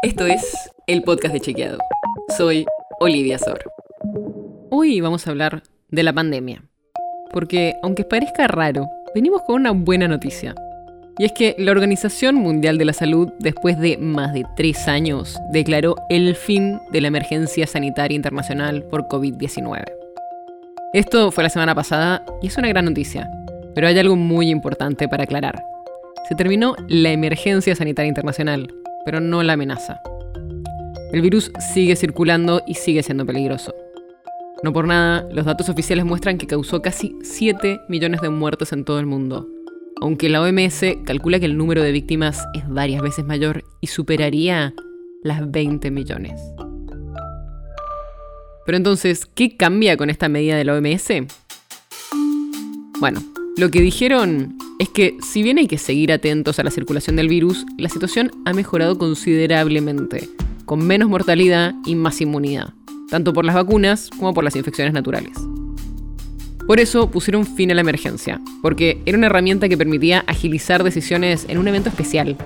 Esto es el podcast de Chequeado. Soy Olivia Sor. Hoy vamos a hablar de la pandemia. Porque, aunque parezca raro, venimos con una buena noticia. Y es que la Organización Mundial de la Salud, después de más de tres años, declaró el fin de la emergencia sanitaria internacional por COVID-19. Esto fue la semana pasada y es una gran noticia, pero hay algo muy importante para aclarar. Se terminó la emergencia sanitaria internacional, pero no la amenaza. El virus sigue circulando y sigue siendo peligroso. No por nada, los datos oficiales muestran que causó casi 7 millones de muertes en todo el mundo, aunque la OMS calcula que el número de víctimas es varias veces mayor y superaría las 20 millones. Pero entonces, ¿qué cambia con esta medida de la OMS? Bueno, lo que dijeron es que si bien hay que seguir atentos a la circulación del virus, la situación ha mejorado considerablemente, con menos mortalidad y más inmunidad, tanto por las vacunas como por las infecciones naturales. Por eso pusieron fin a la emergencia, porque era una herramienta que permitía agilizar decisiones en un evento especial.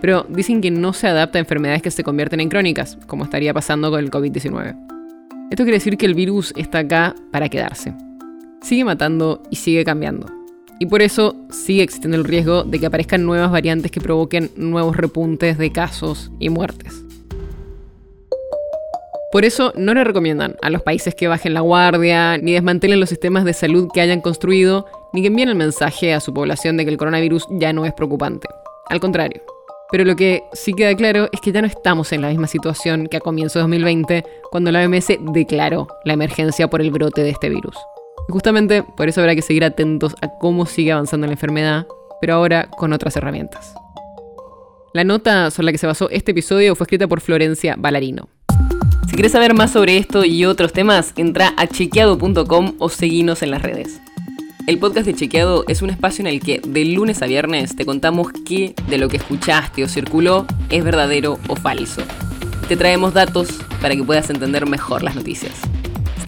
Pero dicen que no se adapta a enfermedades que se convierten en crónicas, como estaría pasando con el COVID-19. Esto quiere decir que el virus está acá para quedarse. Sigue matando y sigue cambiando. Y por eso sigue existiendo el riesgo de que aparezcan nuevas variantes que provoquen nuevos repuntes de casos y muertes. Por eso no le recomiendan a los países que bajen la guardia, ni desmantelen los sistemas de salud que hayan construido, ni que envíen el mensaje a su población de que el coronavirus ya no es preocupante. Al contrario. Pero lo que sí queda claro es que ya no estamos en la misma situación que a comienzos de 2020, cuando la OMS declaró la emergencia por el brote de este virus. Justamente por eso habrá que seguir atentos a cómo sigue avanzando la enfermedad, pero ahora con otras herramientas. La nota sobre la que se basó este episodio fue escrita por Florencia Ballarino. Si quieres saber más sobre esto y otros temas, entra a chequeado.com o seguinos en las redes. El podcast de Chequeado es un espacio en el que de lunes a viernes te contamos qué de lo que escuchaste o circuló es verdadero o falso. Te traemos datos para que puedas entender mejor las noticias.